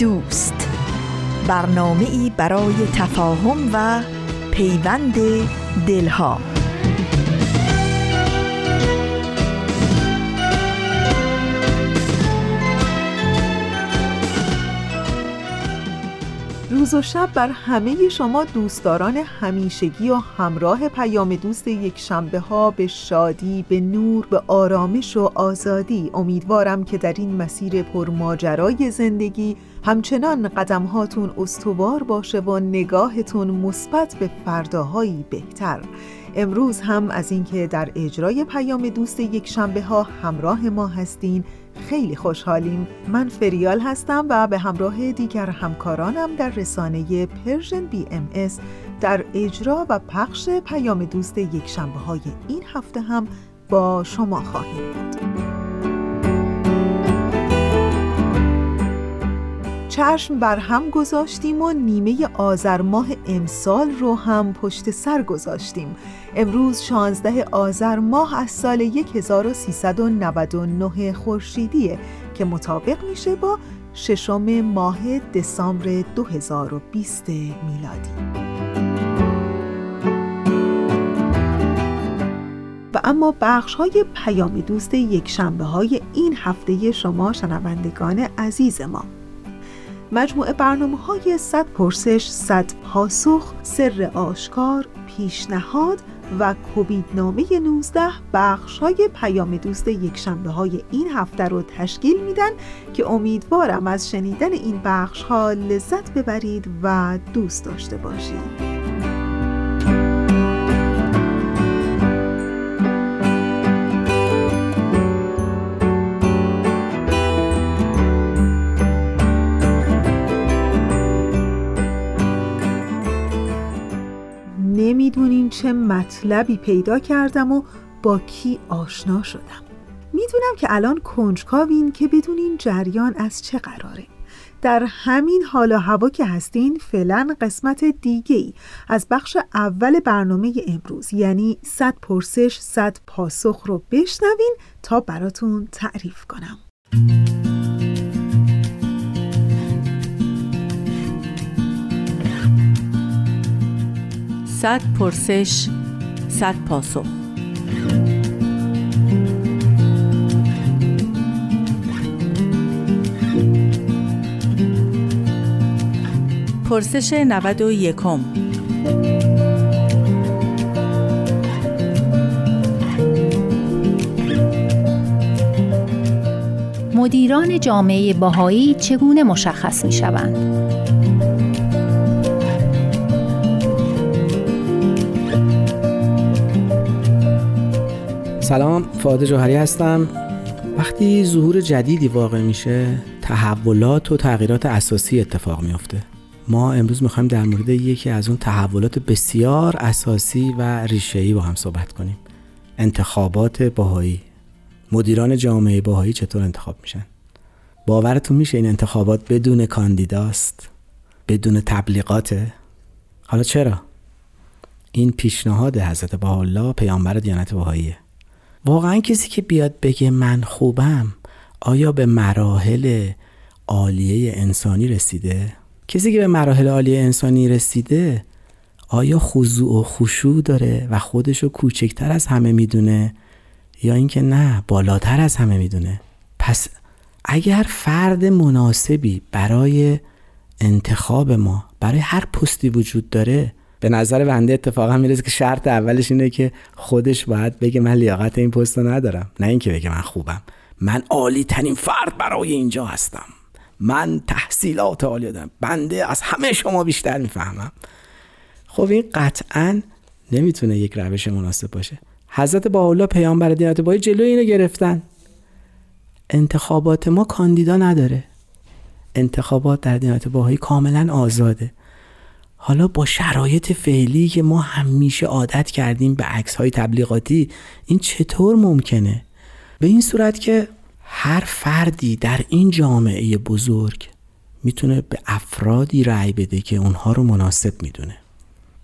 دوست. برنامه ای برای تفاهم و پیوند دلها. روز و شب بر همه شما دوستداران همیشگی و همراه پیام دوست یک شنبه ها به شادی، به نور، به آرامش و آزادی. امیدوارم که در این مسیر پرماجرای زندگی همچنان قدمهاتون استوار باشه و نگاهتون مثبت به فرداهایی بهتر. امروز هم از اینکه در اجرای پیام دوست یک شنبه ها همراه ما هستین خیلی خوشحالیم. من فریال هستم و به همراه دیگر همکارانم در رسانه Persian BMS در اجرا و پخش پیام دوست یک شنبه های این هفته هم با شما خواهیم بود. چشم بر هم گذاشتیم و نیمه آذر ماه امسال رو هم پشت سر گذاشتیم. امروز 16 آذر ماه از سال 1399 خورشیدیه که مطابق میشه با ششم ماه دسامبر 2020 میلادی. و اما بخش های پیام دوست یک شنبه های این هفته شما شنوندگان عزیز ما. مجموعه برنامه های صد پرسش، صد پاسخ، سر آشکار، پیشنهاد و کوبید نامه 19 بخش های پیام دوست یک شنبه های این هفته رو تشکیل میدن که امیدوارم از شنیدن این بخش ها لذت ببرید و دوست داشته باشید. نمی‌دونین چه مطلبی پیدا کردم و با کی آشنا شدم. می‌دونم که الان کنجکاوین که بدونین جریان از چه قراره. در همین حال و هوا که هستین فعلا قسمت دیگه ای از بخش اول برنامه امروز یعنی صد پرسش صد پاسخ رو بشنوین تا براتون تعریف کنم. صد پرسش صد پاسخ پرسش 91 مدیران جامعه باهایی چگونه مشخص می شوند؟ سلام فاده جوهری هستم. وقتی ظهور جدیدی واقع میشه تحولات و تغییرات اساسی اتفاق میافته. ما امروز می‌خوایم در مورد یکی از اون تحولات بسیار اساسی و ریشه‌ای با هم صحبت کنیم. انتخابات باهایی. مدیران جامعه باهایی چطور انتخاب میشن؟ باورتون میشه این انتخابات بدون کاندیداست؟ بدون تبلیغاته؟ حالا چرا؟ این پیشنهاد حضرت بهاءالله پیامبر دیانت باهاییه. واقعا کسی که بیاد بگه من خوبم آیا به مراحل عالیه انسانی رسیده؟ کسی که به مراحل عالیه انسانی رسیده آیا خضوع و خشوع داره و خودشو کوچکتر از همه می‌دونه یا اینکه نه بالاتر از همه می‌دونه پس اگر فرد مناسبی برای انتخاب ما برای هر پستی وجود داره به نظر بنده اتفاقا می‌رسه که شرط اولش اینه که خودش باید بگه من لیاقت این پست رو ندارم. نه اینکه بگه من خوبم. من عالی ترین فرد برای اینجا هستم. من تحصیلات عالی دارم. بنده از همه شما بیشتر می‌فهمم. خب این قطعا نمی‌تونه یک روش مناسب باشه. حضرت با الله پیامبر دینت بایی جلوی اینو گرفتن. انتخابات ما کاندیدا نداره. انتخابات در دیانت باهایی کاملا آزاده. حالا با شرایط فعلی که ما همیشه عادت کردیم به عکس های تبلیغاتی این چطور ممکنه؟ به این صورت که هر فردی در این جامعه بزرگ می‌تونه به افرادی رأی بده که اونها رو مناسب می‌دونه.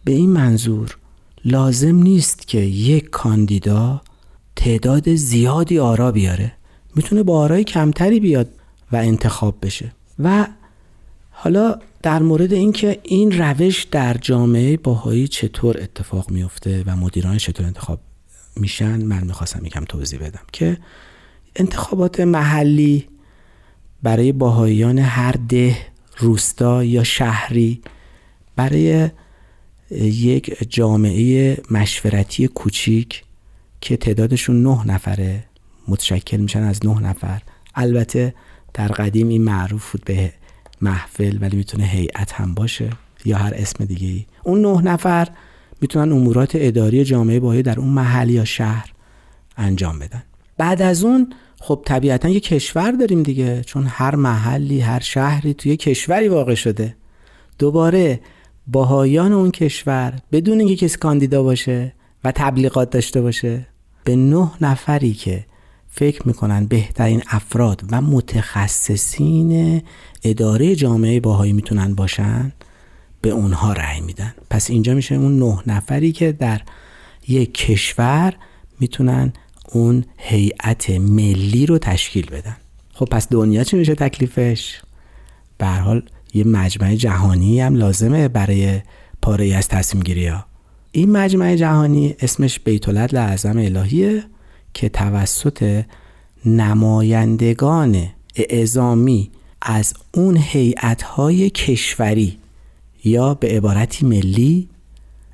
به این منظور لازم نیست که یک کاندیدا تعداد زیادی آرا بیاره. می‌تونه با آرای کمتری بیاد و انتخاب بشه. و حالا در مورد اینکه این روش در جامعه باهایی چطور اتفاق میفته و مدیران چطور انتخاب میشن من می‌خواستم یکم توضیح بدم که انتخابات محلی برای باهاییان هر ده روستا یا شهری برای یک جامعه مشورتی کوچیک که تعدادشون نه نفره متشکل میشن از نه نفر. البته در قدیم این معروف بود به محفل ولی می‌تونه هیئت هم باشه یا هر اسم دیگه ای اون نه نفر می‌تونن امورات اداری جامعه باهایی در اون محل یا شهر انجام بدن. بعد از اون خب طبیعتا یه کشور داریم دیگه چون هر محلی هر شهری توی کشوری واقع شده. دوباره باهایان اون کشور بدون اینکه کسی کاندیدا باشه و تبلیغات داشته باشه به نه نفری که فکر می‌کنن بهترین افراد و متخصصین اداره جامعه باهایی می‌تونن باشن؟ به اونها رأی میدن. پس اینجا میشه اون نه نفری که در یک کشور می‌تونن اون هیئت ملی رو تشکیل بدن. خب پس دنیا چی میشه تکلیفش؟ به حال یه مجمع جهانی هم لازمه برای پاره از تصمیم گیری ها این مجمع جهانی اسمش بیت اعظم الهیه. که توسط نمایندگان اعزامی از اون هیئت‌های کشوری یا به عبارتی ملی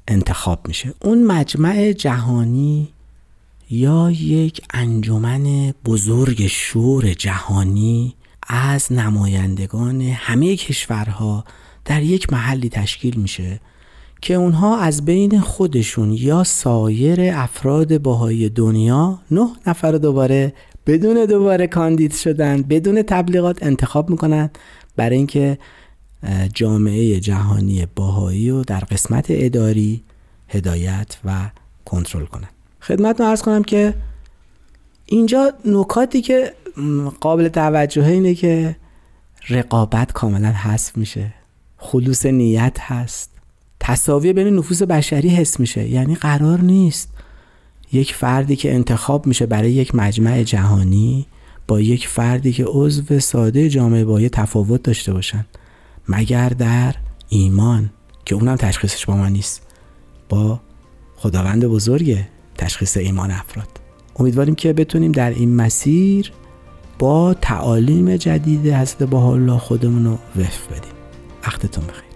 انتخاب میشه. اون مجمع جهانی یا یک انجمن بزرگ شور جهانی از نمایندگان همه کشورها در یک محلی تشکیل میشه. که اونها از بین خودشون یا سایر افراد باهای دنیا نه نفر دوباره بدون دوباره کاندید شدن بدون تبلیغات انتخاب می‌کنن برای اینکه جامعه جهانی باهایی رو در قسمت اداری هدایت و کنترل کنن. خدمت ارز کنم که اینجا نکاتی که قابل توجه اینه که رقابت کاملا حذف میشه. خلوص نیت هست. تصاوی بین نفوس بشری حس میشه. یعنی قرار نیست یک فردی که انتخاب میشه برای یک مجمع جهانی با یک فردی که عضو ساده جامعه با تفاوت داشته باشن. مگر در ایمان که اونم تشخیصش با ما نیست با خداوند بزرگ تشخیص ایمان افراد. امیدواریم که بتونیم در این مسیر با تعالیم جدید حضرت بهاءالله خودمون رو وفق بدیم. وقتتون بخیر.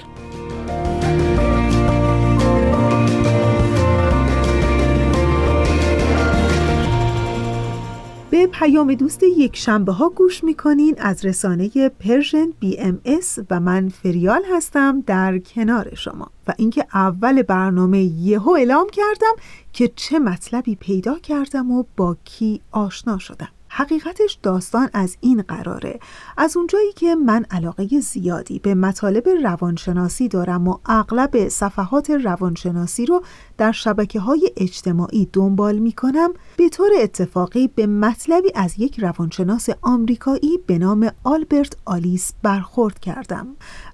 به پیام دوست یک شنبه ها گوش می‌کنین. از رسانه Persian BMS و من فریال هستم در کنار شما. و اینکه اول برنامه یهو اعلام کردم که چه مطلبی پیدا کردم و با کی آشنا شدم. حقیقتش داستان از این قراره از اونجایی که من علاقه زیادی به مطالب روانشناسی دارم و اغلب صفحات روانشناسی رو در شبکه های اجتماعی دنبال می کنم به طور اتفاقی به مطلبی از یک روانشناس آمریکایی به نام آلبرت آلیس برخورد کردم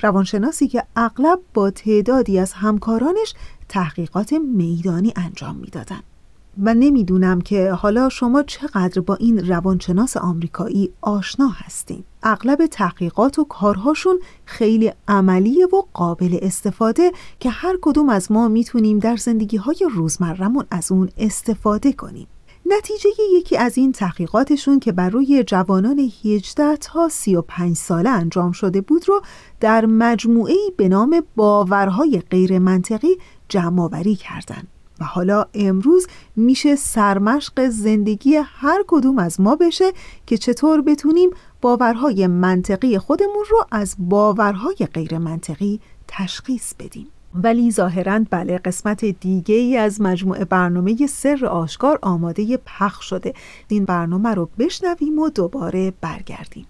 روانشناسی که اغلب با تعدادی از همکارانش تحقیقات میدانی انجام می‌دادند. و نمی‌دونم که حالا شما چقدر با این روانشناس آمریکایی آشنا هستین اغلب تحقیقات و کارهاشون خیلی عملیه و قابل استفاده که هر کدوم از ما می‌تونیم در زندگی های روزمرمون از اون استفاده کنیم نتیجه یکی از این تحقیقاتشون که بر روی جوانان 18 تا 35 ساله انجام شده بود رو در مجموعه به نام باورهای غیر منطقی جمع آوری کردند. حالا امروز میشه سرمشق زندگی هر کدوم از ما بشه که چطور بتونیم باورهای منطقی خودمون رو از باورهای غیر منطقی تشخیص بدیم. ولی ظاهرا بله قسمت دیگه ای از مجموعه برنامه سر آشکار آماده پخش شده. این برنامه رو بشنویم و دوباره برگردیم.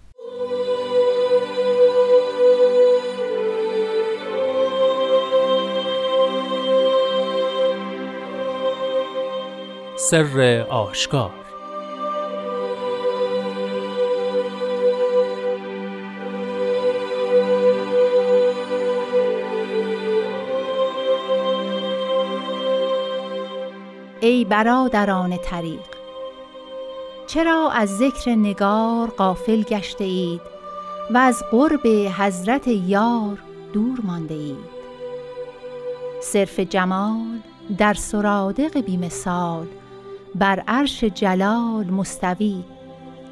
سر آشکار. ای برادران طریق چرا از ذکر نگار غافل گشته اید و از قرب حضرت یار دور مانده اید؟ صرف جمال در سرادق بیمثال بر عرش جلال مستوی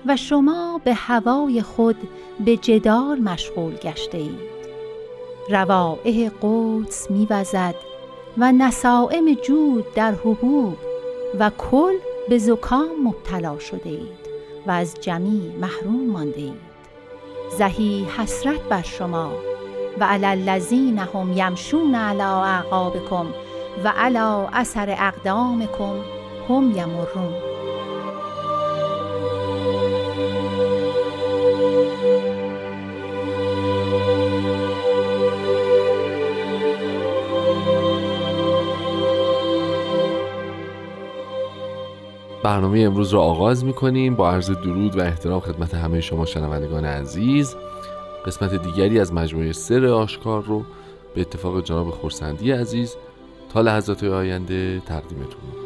و شما به هوای خود به جدال مشغول گشته اید. روائح قدس میوزد و نسائم جود در حبوب و کل به زکام مبتلا شده اید و از جمیع محروم مانده اید. زهی حسرت بر شما و علی الذین هم یمشون علی اعقابکم و علی اثر اقدامکم هم یمرون برنامه امروز را آغاز می کنیم با عرض درود و احترام خدمت همه شما شنوندگان عزیز. قسمت دیگری از مجموعه سر آشکار رو به اتفاق جناب خورسندی عزیز تا لحظات آینده تقدیمتون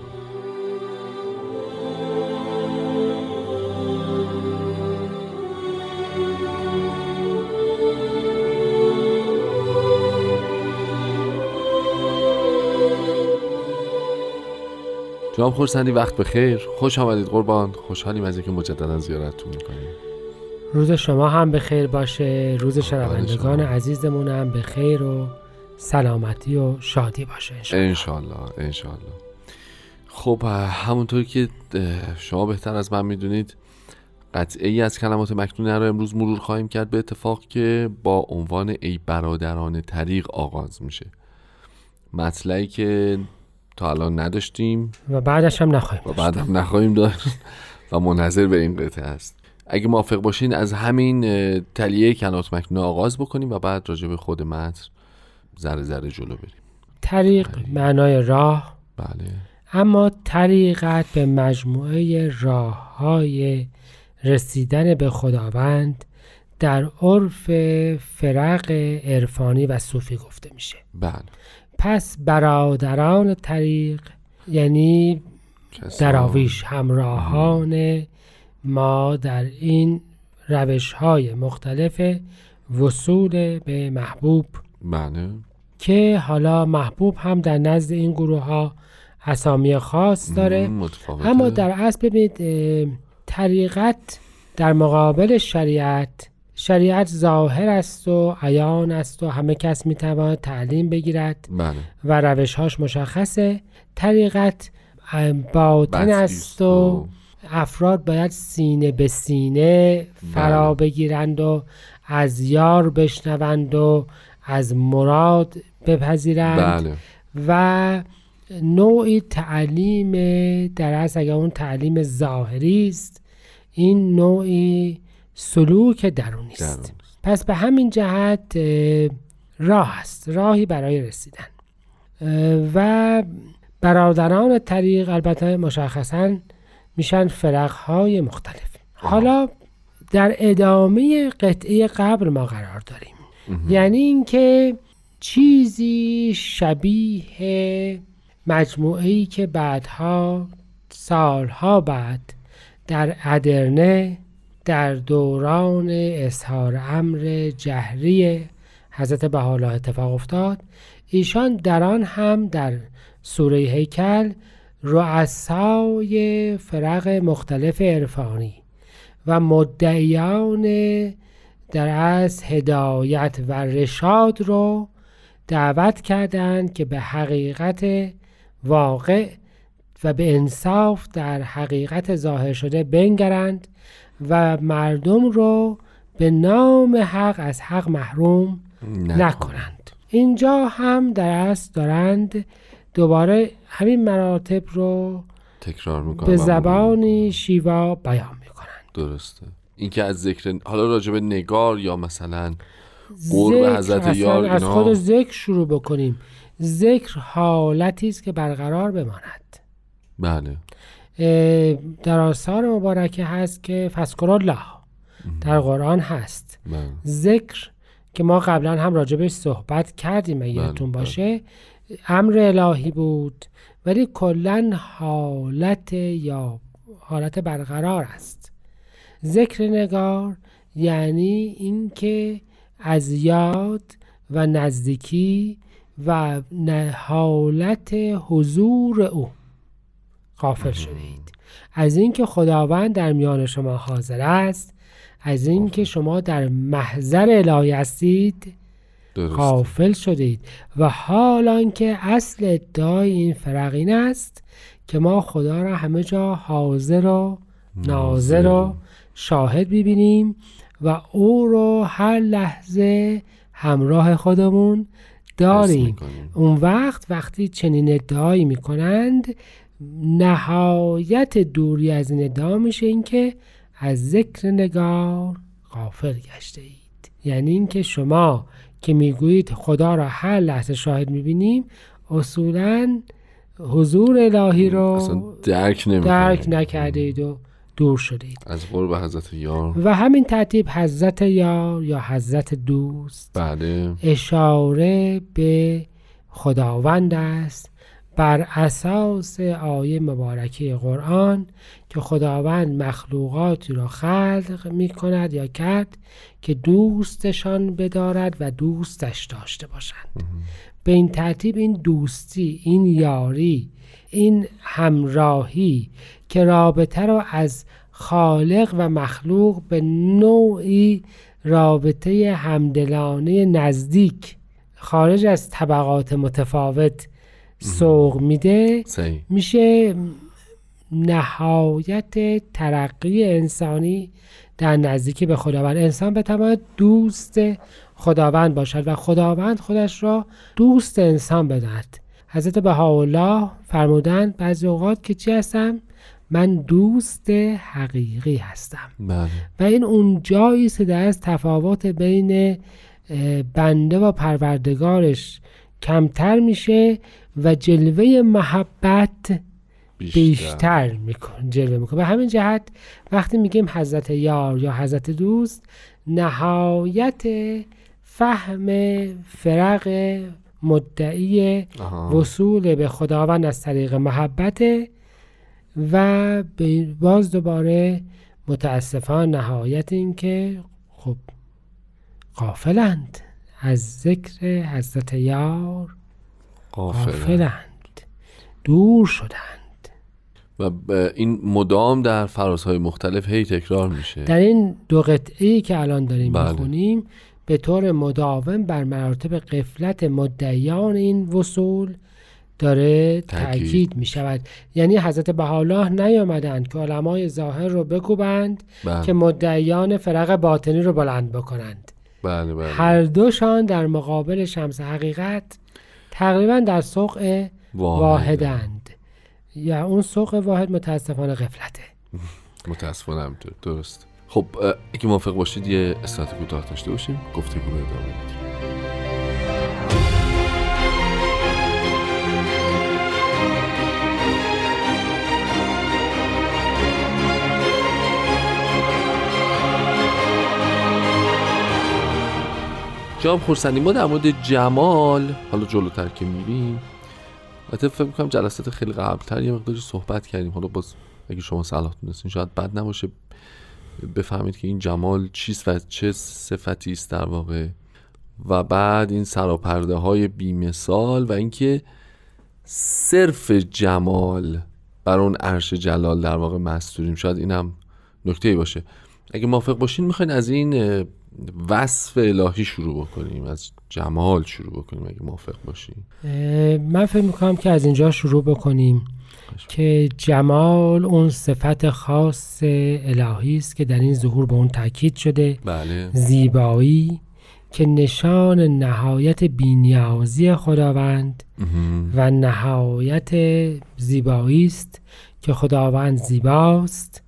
جناب خورسندی وقت بخیر. خوش آمدید قربان. خوشحالیم از اینکه مجددا زیارتتون می‌کنیم. روز شما هم به خیر باشه. روز. شنوندگان عزیزمون هم به خیر و سلامتی و شادی باشه. انشالله انشالله. خب همونطور که شما بهتر از من می‌دونید قطعه ای از کلمات مکنونه را امروز مرور خواهیم کرد به اتفاق که با عنوان ای برادران طریق آغاز میشه. مطلعی که تا الان نداشتیم. و بعدش هم نخواهیم و. بعد هم نخواهیم داشت. و منتظر به این قطعه است اگه موافق باشین از همین تلیه کلمات مکنونه آغاز بکنیم و بعد راجع به خود متن ذره ذره جلو بریم. طریق معنای راه. بله. اما طریقت به مجموعه راه های رسیدن به خداوند در عرف فرق عرفانی و صوفی گفته میشه. بله. پس برادران طریق یعنی دراویش همراهان ما در این روش های مختلف وصول به محبوب. بله. که حالا محبوب هم در نزد این گروه ها اسامی خاص داره. متفاوته. اما در اصل ببینید طریقت در مقابل شریعت شریعت ظاهر است و عیان است و همه کس می‌تواند تعلیم بگیرد بله. و روشهاش مشخصه. طریقت باطن است و افراد باید سینه به سینه فرا بله. بگیرند و از یار بشنوند و از مراد بپذیرند بله. و نوعی تعلیم در اصل اگر اون تعلیم ظاهری است این نوعی سلوک درونی است. پس به همین جهت اه، راه است. راهی برای رسیدن. و برادران طریق البته مشخصا میشن فرقهای مختلف. حالا در ادامه قطعه قبل ما قرار داریم. یعنی اینکه چیزی شبیه مجموعه‌ای که بعدها سالها بعد در ادرنه در دوران اظهار امر جهری حضرت بهاءالله اتفاق افتاد. ایشان در آن هم در سوره هیکل رؤسای فرق مختلف عرفانی و مدعیان در از هدایت و رشاد رو دعوت کردند که به حقیقت واقع و به انصاف در حقیقت ظاهر شده بنگرند. و مردم رو به نام حق از حق محروم نکنند. اینجا هم در اصل دارند. دوباره همین مراتب رو تکرار می‌کنن به زبانی شیوا بیان می‌کنند. درسته. این که از ذکر حالا راجع به نگار یا مثلا قرب حضرت یار از اینا؟ خود ذکر شروع بکنیم. ذکر حالتی است که برقرار بماند. بله. در آثار مبارکه هست که فذکر الله در قرآن هست. بله. ذکر که ما قبلا هم راجبش صحبت کردیم اگه بله، یادتون بله. باشه. امر الهی بود ولی کلا حالت یا حالت برقرار است. ذکر نگار یعنی اینکه از یاد و نزدیکی و حالت حضور او. غافل شده اید از اینکه خداوند در میان شما حاضر است از اینکه شما در محضر الهی هستید غافل شدید. و حال آنکه اصل ادعای این فرق این است که ما خدا را همه جا حاضر و ناظر و شاهد ببینیم و او رو هر لحظه همراه خودمون داریم. اون وقت وقتی چنین ادعایی می‌کنند نهایت دوری از این ادعا میشه اینکه از ذکر نگار غافل گشته اید. یعنی اینکه شما که می‌گویید خدا را هر لحظه شاهد می‌بینیم اصولا حضور الهی رو درک درک نکرده اید و دور شده اید از قرب حضرت یار. و همین ترتیب حضرت یار یا حضرت دوست بله. اشاره به خداوند است. بر اساس آیه مبارکه قرآن که خداوند مخلوقاتی را خلق می کند یا کرد که دوستشان بدارد و دوستش داشته باشند. به این ترتیب این دوستی این یاری این همراهی که رابطه را از خالق و مخلوق به نوعی رابطه همدلانه نزدیک خارج از طبقات متفاوت سوق میده میشه نهایت ترقی انسانی در نزدیکی به خداوند. انسان بتواند دوست خداوند باشد و خداوند خودش را دوست انسان بدهد. حضرت بهاءالله فرمودند بعضی اوقات که چی هستم؟ من دوست حقیقی هستم. بله. و این اون جایی است که در از تفاوت بین بنده و پروردگارش کمتر میشه و جلوه محبت بیشتر میکن جلوه می‌کنه به همین جهت وقتی میگیم حضرت یار یا حضرت دوست نهایت فهم فرق مدعی آها. وصول به خداوند از طریق محبت و باز دوباره متاسفانه نهایت این که خب غافلند از ذکر حضرت یار غافلند دور شدند. و این مدام در فرازهای مختلف هی تکرار میشه. در این دو قطعی که الان داریم بله. می‌خونیم به طور مداوم بر مراتب قفلت مدعیان این وصول داره تأکید. تاکید می شود یعنی حضرت بهاءالله نیامدند که علمای ظاهر رو بکوبند بله. که مدعیان فرق باطنی رو بلند بکنند. بله بله. هر دوشان در مقابل شمس حقیقت تقریبا در سوق واحد. واحدند. یا اون سوق واحد متاسفانه قفلته متاسفانه همینطور درست. خب اگه موافق باشید یه استراحت کوتاه داشته باشیم. گفتگو رو ادامه میدیم. جناب خورسندی ما در مورد جمال حالا جلوتر که میریم البته فکر می‌کنم جلسات خیلی قبلتر یه مقداری صحبت کردیم. حالا باز اگه شما صلاح دونستین شاید بد نباشه بفهمید که این جمال چیست و چه صفتی است در واقع. و بعد این سراپرده های بیمثال و اینکه صرف جمال بر اون عرش جلال در واقع مستوریم. شاید اینم نکته باشه. اگه موافق باشین می‌خواین از این وصف الهی شروع بکنیم از جمال شروع بکنیم اگه موافق باشین اه، من فکر می‌کنم که از اینجا شروع بکنیم که جمال اون صفت خاص الهی است که در این ظهور به اون تاکید شده. بله. زیبایی که نشان نهایت بینیازی خداوند و نهایت زیبایی است که خداوند زیباست.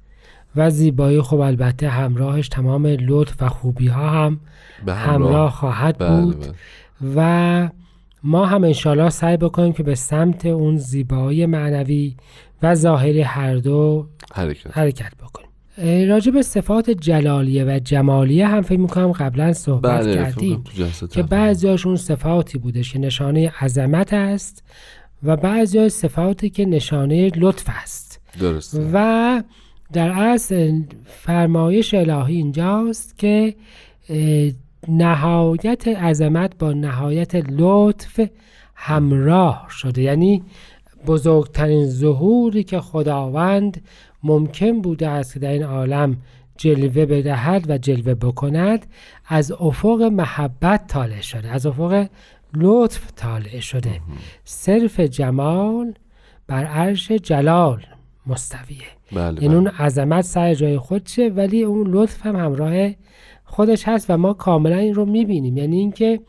و زیبایی. خب البته همراهش تمام لطف و خوبی ها هم همراه, خواهد بله، بود. بله. و ما هم انشالله سعی بکنیم که به سمت اون زیبایی معنوی و ظاهری هر دو حرکت. حرکت بکنیم. راجع به صفات جلالیه و جمالیه هم فکر می‌کنم قبلا صحبت بله کردیم که تفاهم. بعضیاشون صفاتی بودش که نشانه عظمت است و بعضی صفاتی که نشانه لطف است. درسته. و در اصل فرمایش الهی اینجاست که نهایت عظمت با نهایت لطف همراه شده. یعنی بزرگترین ظهوری که خداوند ممکن بوده است که در این عالم جلوه بدهد و جلوه بکند از افق محبت طالع شده از افق لطف طالع شده. صرف جمال بر عرش جلال مستویه. بله یعنی اون بله. عظمت سر جای خودشه ولی اون لطف هم همراه خودش هست و ما کاملا این رو می‌بینیم. یعنی اینکه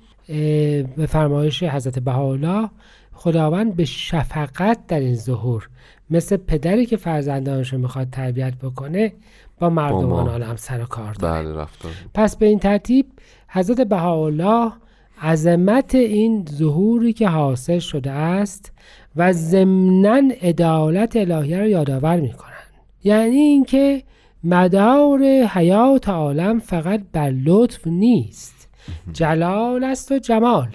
به فرمایش حضرت بهاءالله خداوند به شفقت در این ظهور مثل پدری که فرزندانش رو می‌خواد تربیت بکنه با مردمان ما. عالم سر و کار داره. بله رفتار. پس به این ترتیب حضرت بهاءالله عظمت این ظهوری که حاصل شده است و ضمنا عدالت الهیه را یادآور می‌کنند یعنی اینکه مدار حیات عالم فقط بر لطف نیست. جلال است و جمال.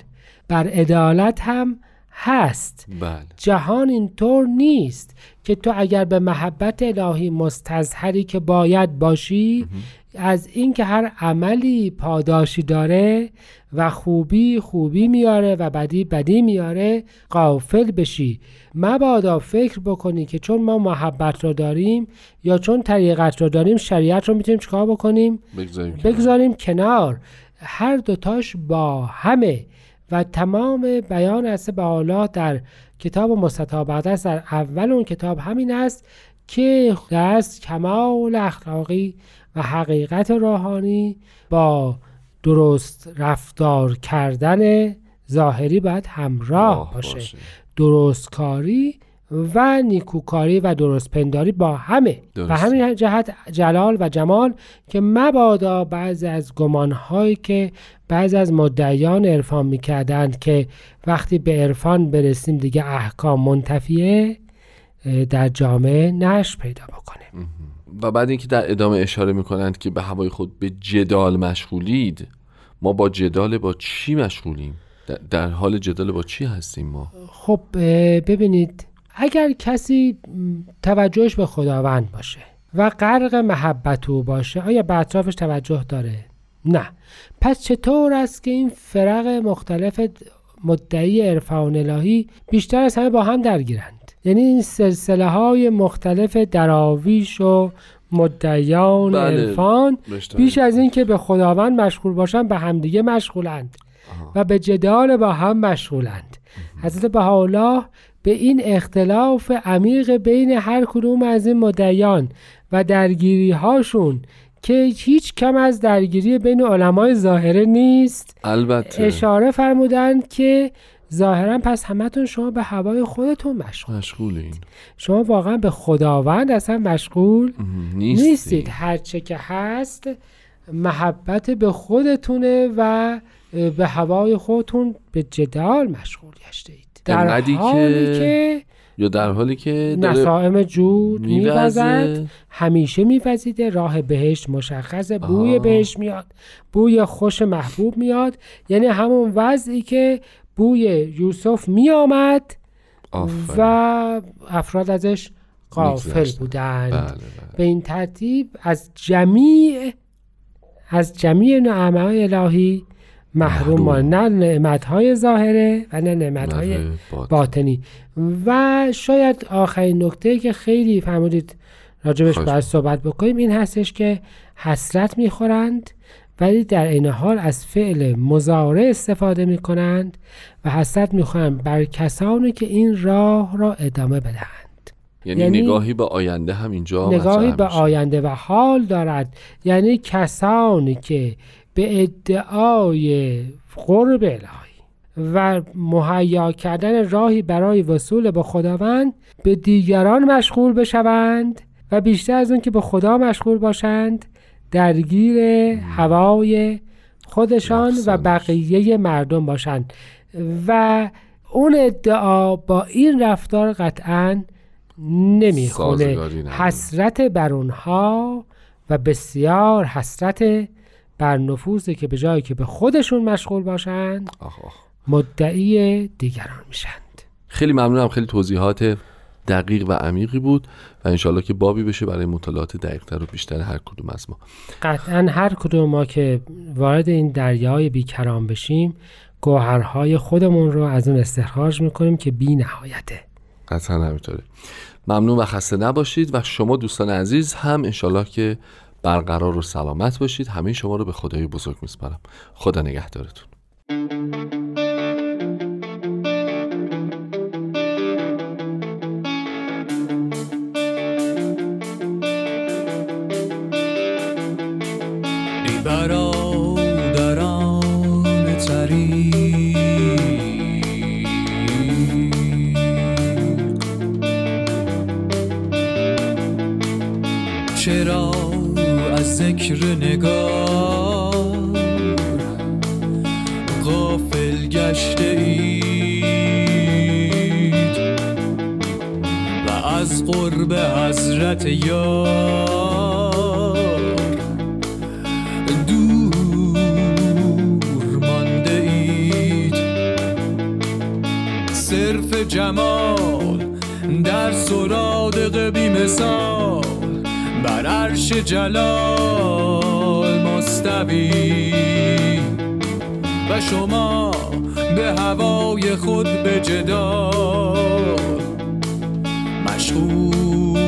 بر عدالت هم هست. بله. جهان اینطور نیست که تو اگر به محبت الهی مستظهری که باید باشی از اینکه هر عملی پاداشی داره و خوبی خوبی میاره و بدی بدی میاره قافل بشی. مبادا فکر بکنی که چون ما محبت رو داریم یا چون طریقت رو داریم شریعت رو می‌تونیم چیکار بکنیم؟ بگذاریم بگذاریم کنار. هر دوتاش با همه. و تمام بیان از به الله در کتاب مستطابت است. در اول اون کتاب همین است که دست کمال اخلاقی و حقیقت روحانی با درست رفتار کردن ظاهری باید همراه راه باشه باشه. درستکاری و نیکوکاری و درست پنداری با همه و درسته. همین جهت جلال و جمال که مبادا بعضی از گمانهایی که بعضی از مدعیان عرفان می‌کردند که وقتی به عرفان برسیم دیگه احکام منتفیه در جامعه نش پیدا بکنه و بعد اینکه در ادامه اشاره می‌کنند که به هوای خود به جدال مشغولید ما با جدال با چی مشغولیم؟ در- حال جدال با چی هستیم ما؟ خب ببینید اگر کسی توجهش به خداوند باشه و غرق محبت او باشه آیا به اطرافش توجه داره؟ نه. پس چطور است که این فرق مختلف مدعی عرفان الهی بیشتر از همه با هم درگیرند؟ یعنی این سلسله های مختلف دراویش و مدعیان بله. عرفان. بیش از این که به خداوند مشغول باشن به همدیگه مشغولند و به جدال با هم مشغولند حضرت بهاءالله به این اختلاف عمیق بین هر کدوم از این مدعیان و درگیری هاشون که هیچ کم از درگیری بین علمای ظاهره نیست البته اشاره فرمودند که ظاهرا پس همتون شما به هوای خودتون مشغول. مشغولین. شما واقعا به خداوند اصلا مشغول نیستید, نیستید. هرچه که هست محبت به خودتونه و به هوای خودتون به جدال مشغول گشته اید در حالی که که یا در حالی که نسائم جود میوزد همیشه میوزیده راه بهشت مشخصه بوی. بهشت میاد بوی خوش محبوب میاد. یعنی همون وضعی که بوی یوسف میآمد آفرین. و افراد ازش غافل می‌گذشتن. بودند بله بله به این ترتیب از جمیع از جمیع نعمهای الهی محروم محروم. نه نعمتهای ظاهره و نه نعمتهای بله، باطن. باطنی و شاید آخرین نکته که خیلی فرمودید راجبش باید صحبت بکنیم این هستش که حسرت می‌خورند ولی در این حال از فعل مزارع استفاده می‌کنند و حسرت می‌خورند بر کسانی که این راه را ادامه بدهند یعنی, یعنی نگاهی به آینده هم اینجا نگاهی به. آینده و حال دارد یعنی کسانی که به ادعای قرب الهی و مهیا کردن راهی برای وصول به خداوند به دیگران مشغول بشوند و بیشتر از اون که به خدا مشغول باشند درگیر هوای خودشان و بقیه مردم باشند. و اون ادعا با این رفتار قطعا نمی‌خونه. حسرت بر اونها و بسیار حسرت بر نفوذی که به جایی که به خودشون مشغول باشند مدعی دیگران میشند. خیلی ممنونم. خیلی توضیحات دقیق و عمیقی بود و انشالله که بابی بشه برای مطالعات دقیقتر و بیشتر هر کدوم از ما. قطعا هر کدوم ما که وارد این دریای بیکران بشیم گوهرهای خودمون رو از اون استخراج می‌کنیم که بی نهایته. قطعا همینطوره. ممنون و خسته نباشید و شما دوستان عزیز هم انشالله که برقرار و سلامت باشید. همه شما رو به خدای بزرگ میسپارم. خدا نگهدارتون. جلال مستوی. و شما به هوای خود به جدال مشغول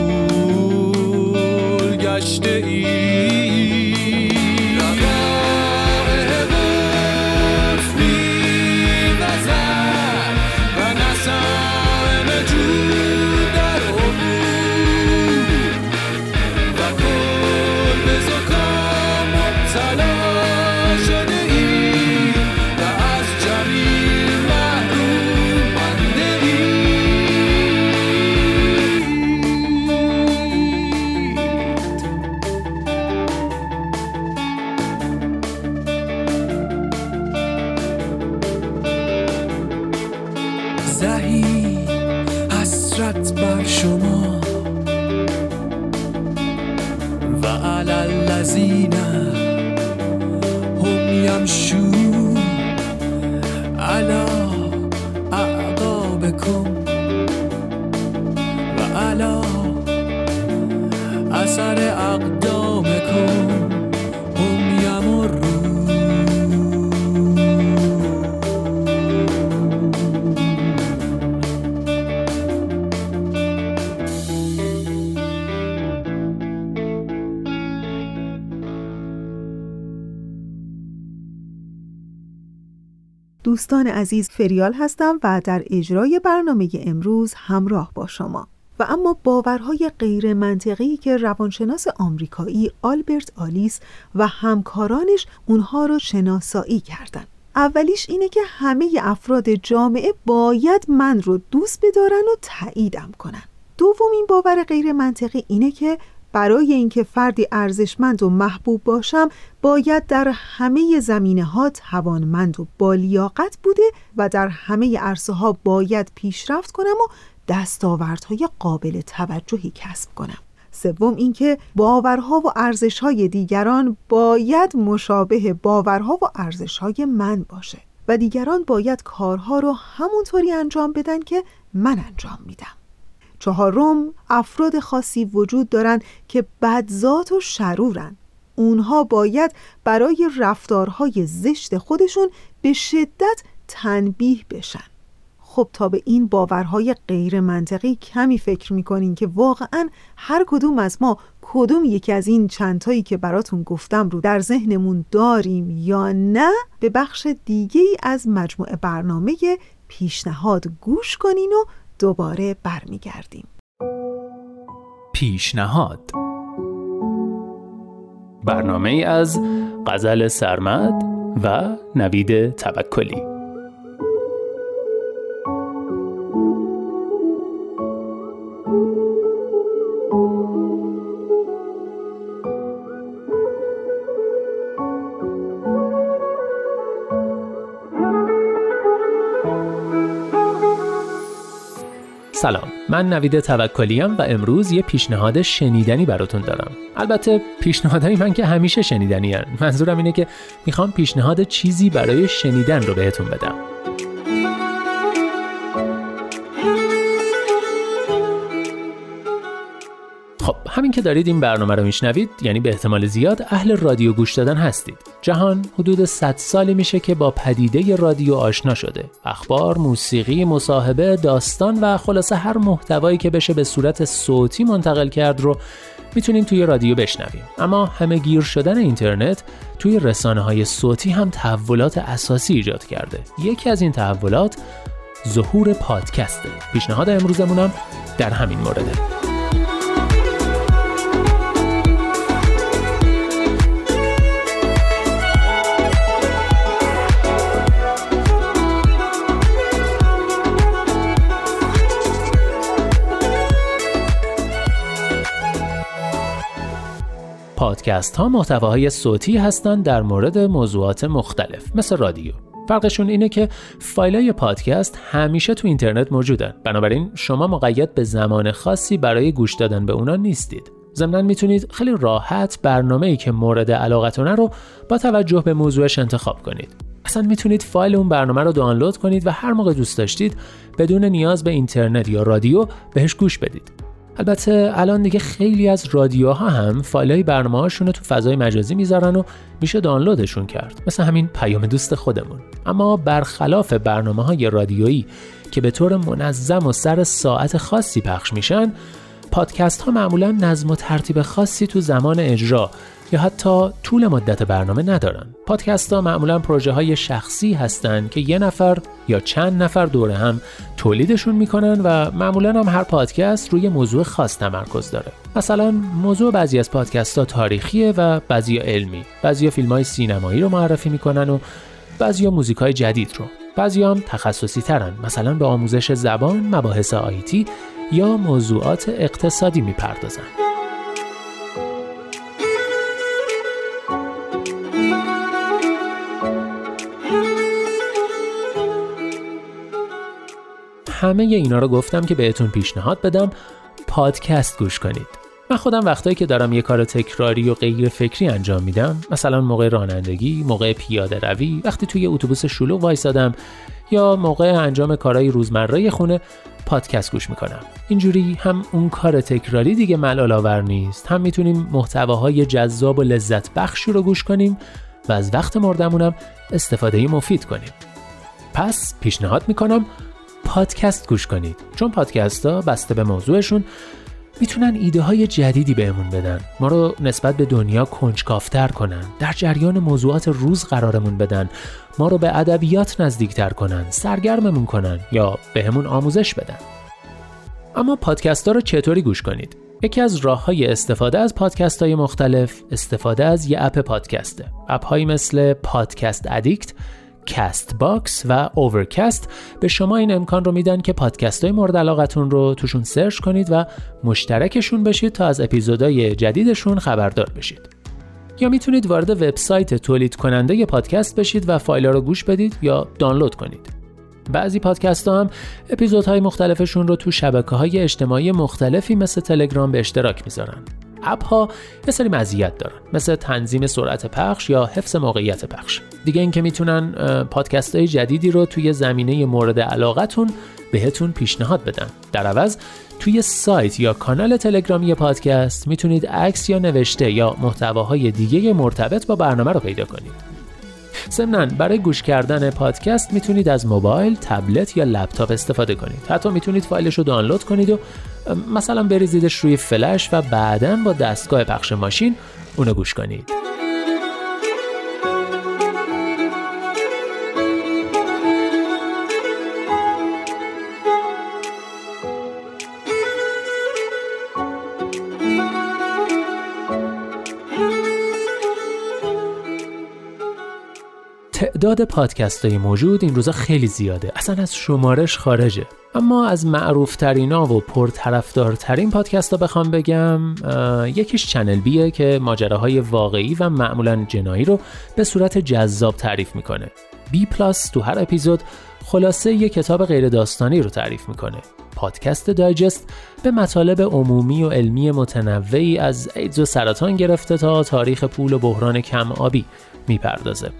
گشته ای. دوستان عزیز فریال هستم و در اجرای برنامه امروز همراه با شما و اما باورهای غیر منطقی که روانشناس آمریکایی آلبرت آلیس و همکارانش اونها رو شناسایی کردند. اولیش اینه که همه افراد جامعه باید من رو دوست بدارن و تاییدم کنن. دومین باور غیر منطقی اینه که برای اینکه فردی ارزشمند و محبوب باشم باید در همه زمینه ها توانمند و بالیاقت بوده و در همه عرصه ها باید پیشرفت کنم و دستاوردهای قابل توجهی کسب کنم. سوم اینکه باورها و ارزشهای دیگران باید مشابه باورها و ارزشهای من باشه و دیگران باید کارها رو همونطوری انجام بدن که من انجام میدم. چهارم افراد خاصی وجود دارند که بدذات و شرورن. اونها باید برای رفتارهای زشت خودشون به شدت تنبیه بشن. خب تا به این باورهای غیر منطقی کمی فکر می‌کنین که واقعا هر کدوم از ما کدوم یکی از این چندتایی که براتون گفتم رو در ذهنمون داریم یا نه به بخش دیگه از مجموعه برنامه پیشنهاد گوش کنین و دوباره برمیگردیم. پیشنهاد. برنامه از غزل سرمد و نوید توکلی. سلام. من نوید توکلیم و امروز یه پیشنهاد شنیدنی براتون دارم. البته پیشنهادهای من که همیشه شنیدنی هن. منظورم اینه که می‌خوام پیشنهاد چیزی برای شنیدن رو بهتون بدم. که دارید این برنامه رو میشنوید یعنی به احتمال زیاد اهل رادیو گوش دادن هستید. جهان حدود 100 سالی میشه که با پدیده رادیو آشنا شده. اخبار موسیقی مصاحبه داستان و خلاصه هر محتوایی که بشه به صورت صوتی منتقل کرد رو می‌تونیم توی رادیو بشنویم. اما همه گیر شدن اینترنت توی رسانه های صوتی هم تحولات اساسی ایجاد کرده. یکی از این تحولات ظهور پادکسته. پیشنهاد امروزمونم در همین مورده. پادکست ها محتواهای صوتی هستند در مورد موضوعات مختلف مثل رادیو. فرقشون اینه که فایل پادکست همیشه تو اینترنت موجودن. بنابراین شما مقید به زمان خاصی برای گوش دادن به اونا نیستید. ضمنا می‌تونید خیلی راحت برنامه ای که مورد علاقتونه رو با توجه به موضوعش انتخاب کنید. اصلا می‌تونید فایل اون برنامه رو دانلود کنید و هر موقع دوست داشتید بدون نیاز به اینترنت یا رادیو بهش گوش بدید. البته الان دیگه خیلی از رادیوها هم فایلای برنامه هاشون رو تو فضای مجازی می‌ذارن و میشه دانلودشون کرد. مثل همین پیام دوست خودمون. اما برخلاف برنامه های رادیویی که به طور منظم و سر ساعت خاصی پخش میشن پادکست ها معمولا نظم و ترتیب خاصی تو زمان اجرا یا حتی طول مدت برنامه ندارن. پادکست ها معمولا پروژه های شخصی هستند که یه نفر یا چند نفر دوره هم تولیدشون می‌کنن و معمولا هم هر پادکست روی موضوع خاص تمرکز داره. مثلا موضوع بعضی از پادکست ها تاریخیه و بعضی علمی. بعضی فیلم های سینمایی رو معرفی می‌کنن و بعضی موزیک های جدید رو. بعضی هم تخصصی ترن مثلا به آموزش زبان، مباحث آیتی یا موضوعات اقتصادی می‌پردازن. همه اینا رو گفتم که بهتون پیشنهاد بدم. پادکست گوش کنید. من خودم وقتایی که دارم یه کار تکراری و غیر فکری انجام میدم. مثلا موقع رانندگی موقع پیاده روی وقتی توی اتوبوس شلوغ وایسادم یا موقع انجام کارهای روزمره خونه پادکست گوش می‌کنم. اینجوری هم اون کار تکراری دیگه ملال آور نیست. هم می‌تونیم محتواهای جذاب و لذت بخشی رو گوش کنیم و از وقت مردمونم استفاده مفید کنیم. پس پیشنهاد می‌کنم پادکست گوش کنید. چون پادکست ها بسته به موضوعشون می‌تونن ایده های جدیدی بهمون بدن. ما رو نسبت به دنیا کنجکافتر کنن. در جریان موضوعات روز قرارمون بدن. ما رو به ادبیات نزدیکتر کنن. سرگرممون کنن یا بهمون آموزش بدن. اما پادکست ها رو چطوری گوش کنید؟ یکی از راه های استفاده از پادکست های مختلف استفاده از یه اپ پادکسته. اپ هایی مثل پادکست ادیکت CastBox و Overcast به شما این امکان رو میدن که پادکست های مورد علاقتون رو توشون سرچ کنید و مشترکشون بشید تا از اپیزودهای جدیدشون خبردار بشید. یا می‌تونید وارد وبسایت تولید کننده پادکست بشید و فایل رو گوش بدید یا دانلود کنید. بعضی پادکست ها هم اپیزودهای مختلفشون رو تو شبکه های اجتماعی مختلفی مثل تلگرام به اشتراک می‌ذارن. اپ ها یه سری مزیت دارن مثل تنظیم سرعت پخش یا حفظ موقعیت پخش. دیگه اینکه می‌تونن پادکست های جدیدی رو توی زمینه مورد علاقتون بهتون پیشنهاد بدن. در عوض توی سایت یا کانال تلگرامی پادکست می‌تونید عکس یا نوشته یا محتواهای دیگه مرتبط با برنامه رو پیدا کنید. ضمنا برای گوش کردن پادکست می‌تونید از موبایل، تبلت یا لپتاپ استفاده کنید. حتی می‌تونید فایلش رو دانلود کنید و مثلا بریزیدش روی فلش و بعدا با دستگاه پخش ماشین اونو گوش کنید. تعداد پادکست های موجود این روزا خیلی زیاده. اصلا از شمارش خارجه. اما از معروف ترینا و پرطرفدارترین پادکست ها بخوام بگم یکیش Channel B ه که ماجراهای واقعی و معمولا جنایی رو به صورت جذاب تعریف می‌کنه. B Plus تو هر اپیزود خلاصه یه کتاب غیر داستانی رو تعریف می‌کنه. پادکست Digest به مطالب عمومی و علمی متنوعی از ایدز و سرطان گرفته تا تاریخ پول و بحران کم آبی می‌پردازه.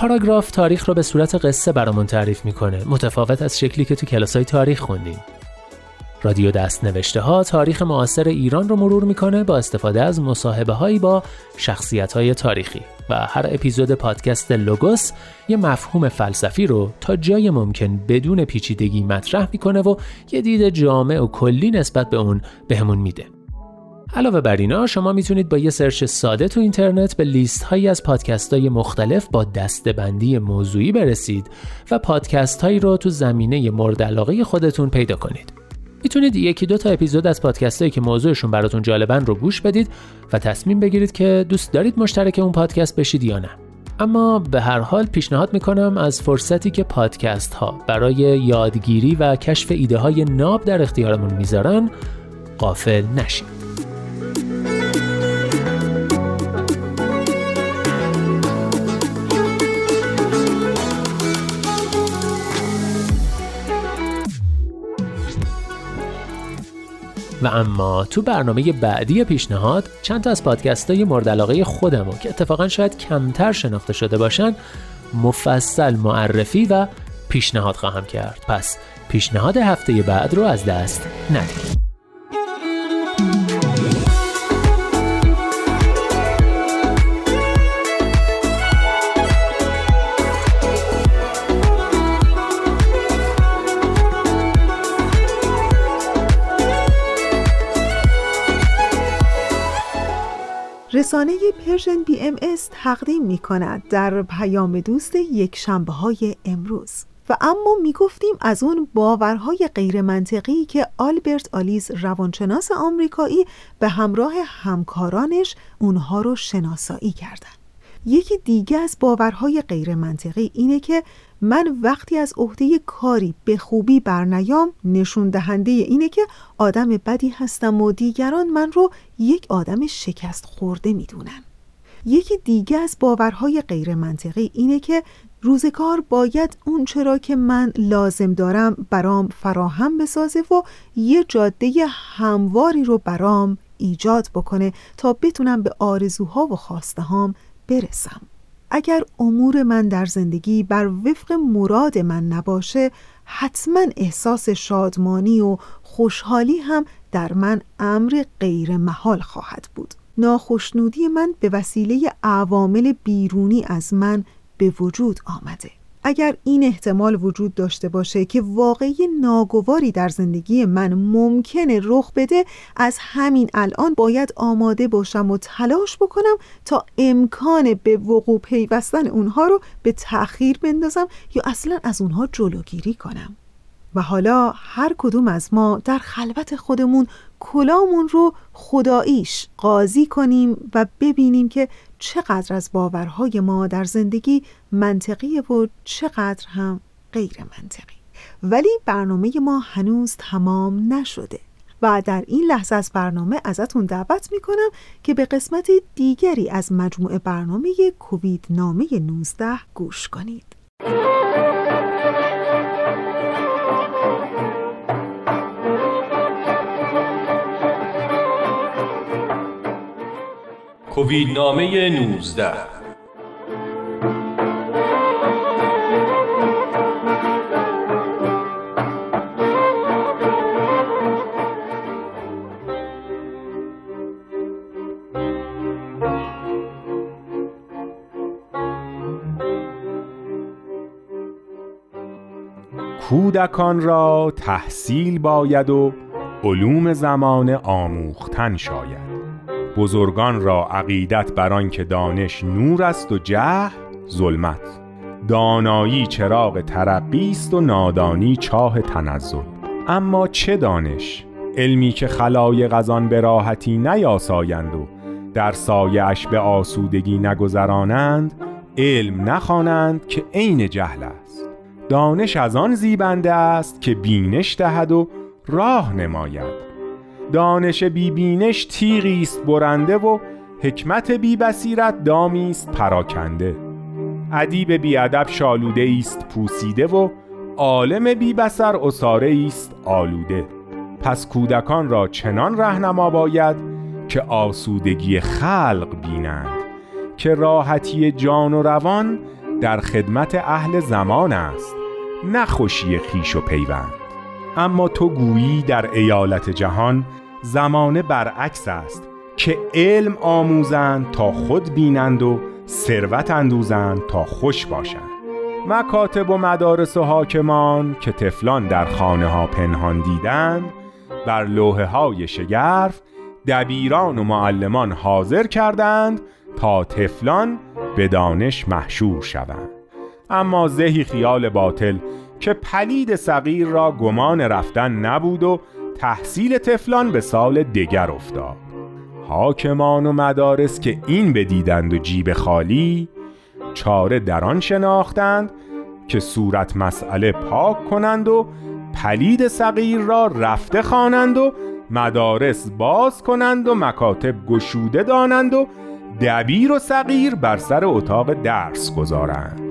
پاراگراف تاریخ رو به صورت قصه برامون تعریف می‌کنه. متفاوت از شکلی که تو کلاس های تاریخ خوندیم. رادیو دست نوشته ها تاریخ معاصر ایران رو مرور می‌کنه با استفاده از مصاحبه هایی با شخصیت های تاریخی و هر اپیزود پادکست لوگوس یه مفهوم فلسفی رو تا جای ممکن بدون پیچیدگی مطرح می‌کنه و یه دید جامع و کلی نسبت به اون بهمون میده. علاوه بر اینا شما می‌تونید با یه سرچ ساده تو اینترنت به لیست هایی از پادکست های مختلف با دستبندی موضوعی برسید و پادکست هایی رو تو زمینه مورد علاقه خودتون پیدا کنید. می‌تونید یکی دو تا اپیزود از پادکست هایی که موضوعشون براتون جالبن رو گوش بدید و تصمیم بگیرید که دوست دارید مشترک اون پادکست بشید یا نه. اما به هر حال پیشنهاد می‌کنم از فرصتی که پادکست ها برای یادگیری و کشف ایده های ناب در اختیارمون می‌ذارن قافل نشید. و اما تو برنامه بعدی پیشنهاد چند تا از پادکست های مورد علاقه خودمو که اتفاقا شاید کمتر شناخته شده باشن مفصل معرفی و پیشنهاد خواهم کرد. پس پیشنهاد هفته بعد رو از دست ندید. رسانه Persian BMS تقدیم می کند در پیام دوست یک شنبه های امروز و اما می گفتیم از اون باورهای غیر منطقی که آلبرت الیس روانشناس آمریکایی به همراه همکارانش اونها رو شناسایی کردند. یکی دیگه از باورهای غیر منطقی اینه که من وقتی از عهده کاری به خوبی برنیام نشون دهنده اینه که آدم بدی هستم و دیگران من رو یک آدم شکست خورده می‌دونن. یکی دیگه از باورهای غیر منطقی اینه که روزگار باید اون چرا که من لازم دارم برام فراهم بسازه و یه جاده همواری رو برام ایجاد بکنه تا بتونم به آرزوها و خواسته هام برسم. اگر امور من در زندگی بر وفق مراد من نباشه حتما احساس شادمانی و خوشحالی هم در من امر غیر محال خواهد بود. ناخشنودی من به وسیله عوامل بیرونی از من به وجود آمده. اگر این احتمال وجود داشته باشه که واقعی ناگواری در زندگی من ممکنه رخ بده از همین الان باید آماده باشم و تلاش بکنم تا امکان به وقوع پیوستن اونها رو به تأخیر بندازم یا اصلا از اونها جلوگیری کنم. و حالا هر کدوم از ما در خلوت خودمون کلامون رو خداییش قاضی کنیم و ببینیم که چقدر از باورهای ما در زندگی منطقی و چقدر هم غیر منطقی. ولی برنامه ما هنوز تمام نشده و در این لحظه از برنامه ازتون دعوت می‌کنم که به قسمت دیگری از مجموعه برنامه کووید نامه 19 گوش کنید. کوویدنامه 19 کودکان را تحصیل باید و علوم زمان آموختن شاید. بزرگان را عقیدت بر که دانش نور است و جهل ظلمت. دانایی چراغ ترقی است و نادانی چاه تنزل. اما چه دانش؟ علمی که خلایق از آن به راحتی نیاسایند و در سایش به آسودگی نگذرانند علم نخوانند که عین جهل است. دانش از آن زیبنده است که بینش دهد و راه نماید. دانش بی بینش تیغی است برنده و حکمت بی بصیرت دامی است پراکنده. ادیب بی ادب شالوده است پوسیده و عالم بی بصر اساره است آلوده. پس کودکان را چنان رهنما باید که آسودگی خلق بینند که راحتی جان و روان در خدمت اهل زمان است نه خوشی خیش و پیوند. اما تو گویی در ایالت جهان زمانه برعکس است که علم آموزند تا خود بینند و ثروت اندوزند تا خوش باشند. مکاتب و مدارس و حاکمان که تفلان در خانه ها پنهان دیدند بر لوحه های شگرف دبیران و معلمان حاضر کردند تا تفلان به دانش محشور شوند. اما زهی خیال باطل که پلید صغیر را گمان رفتن نبود و تحصیل تفلان به سال دگر افتاد. حاکمان و مدارس که این بدیدند و جیب خالی چاره در آن شناختند که صورت مسئله پاک کنند و پلید صغیر را رفته خوانند و مدارس باز کنند و مکاتب گشوده دانند و دبیر و صغیر بر سر اتاق درس گذارند.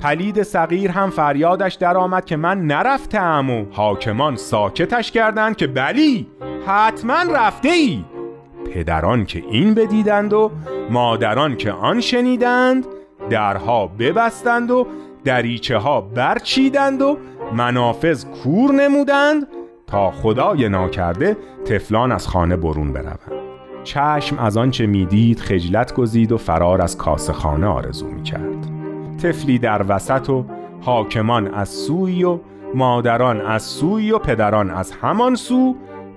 پلید صغیر هم فریادش درآمد که من نرفتم و حاکمان ساکتش کردند که بلی حتما رفته ای پدران که این بدیدند و مادران که آن شنیدند درها ببستند و دریچه ها برچیدند و منافذ کور نمودند تا خدای ناکرده تفلان از خانه برون بروند. چشم از آنچه می‌دید خجلت گزید و فرار از کاسه خانه آرزو می‌کرد. طفلی در وسط و حاکمان از سوی و مادران از سوی و پدران از همان سو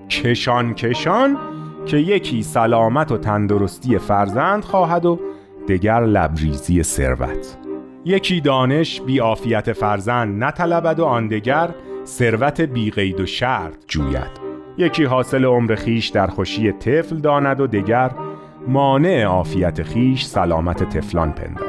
کشان کشان که یکی سلامت و تندرستی فرزند خواهد و دگر لبریزی ثروت. یکی دانش بی عافیت فرزند نطلبد و آن دگر ثروت بی قید و شرط جوید. یکی حاصل عمر خیش در خوشی طفل داند و دگر مانع عافیت خیش سلامت طفلان پندارد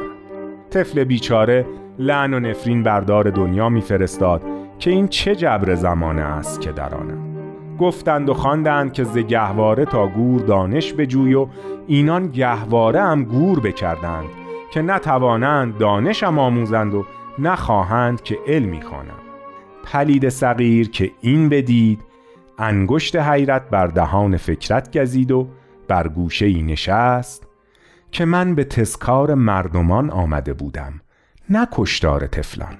طفل بیچاره لعن و نفرین بردار دنیا میفرستاد که این چه جبر زمانه است که در آنم. گفتند و خواندند که ز گهواره تا گور دانش بجوی و اینان گهواره هم گور بکردند که نتوانند دانشم آموزند و نخواهند که علمی خوانند پلید صغیر که این بدید انگشت حیرت بر دهان فکرت گزید و بر گوشه ای نشست که من به تسکار مردمان آمده بودم نه کشتار تفلان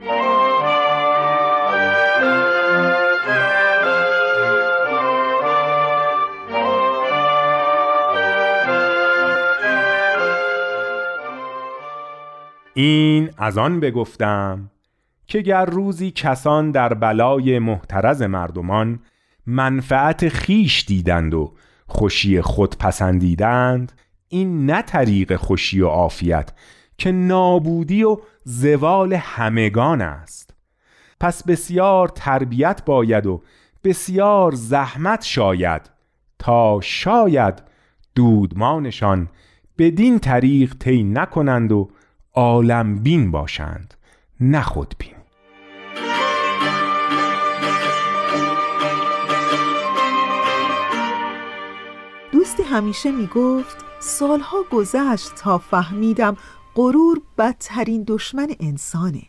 این از آن بگفتم که گر روزی کسان در بلای محترز مردمان منفعت خیش دیدند و خوشی خود پسندیدند این نه طریق خوشی و عافیت که نابودی و زوال همگان است. پس بسیار تربیت باید و بسیار زحمت شاید تا شاید دودمانشان بدین طریق طی نکنند و عالم بین باشند نه خود بین دوستی همیشه می‌گفت سالها گذشت تا فهمیدم غرور بدترین دشمن انسانه.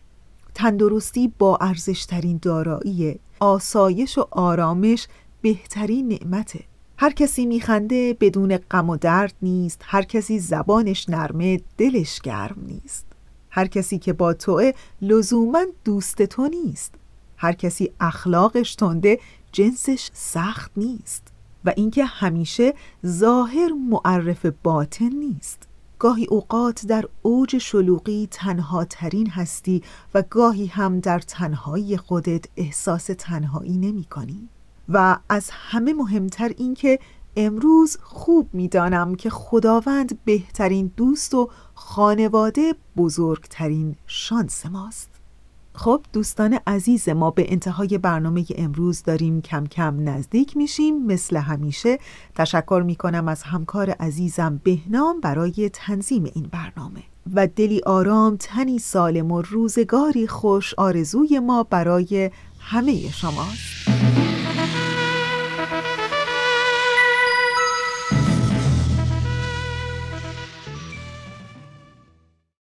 تندرستی با ارزشترین دارایی آسایش و آرامش بهترین نعمته. هر کسی میخنده بدون غم و درد نیست هر کسی زبانش نرمه دلش گرم نیست. هر کسی که با توه لزوما دوست تو نیست. هر کسی اخلاقش تنده جنسش سخت نیست. و اینکه همیشه ظاهر معرف باطن نیست گاهی اوقات در اوج شلوغی تنها ترین هستی و گاهی هم در تنهایی خودت احساس تنهایی نمی کنی. و از همه مهمتر اینکه امروز خوب می‌دانم که خداوند بهترین دوست و خانواده بزرگترین شانس ماست خب دوستان عزیز ما به انتهای برنامه امروز داریم کم کم نزدیک میشیم. مثل همیشه تشکر می‌کنم از همکار عزیزم بهنام برای تنظیم این برنامه. و دلی آرام تنی سالم و روزگاری خوش آرزوی ما برای همه شماست.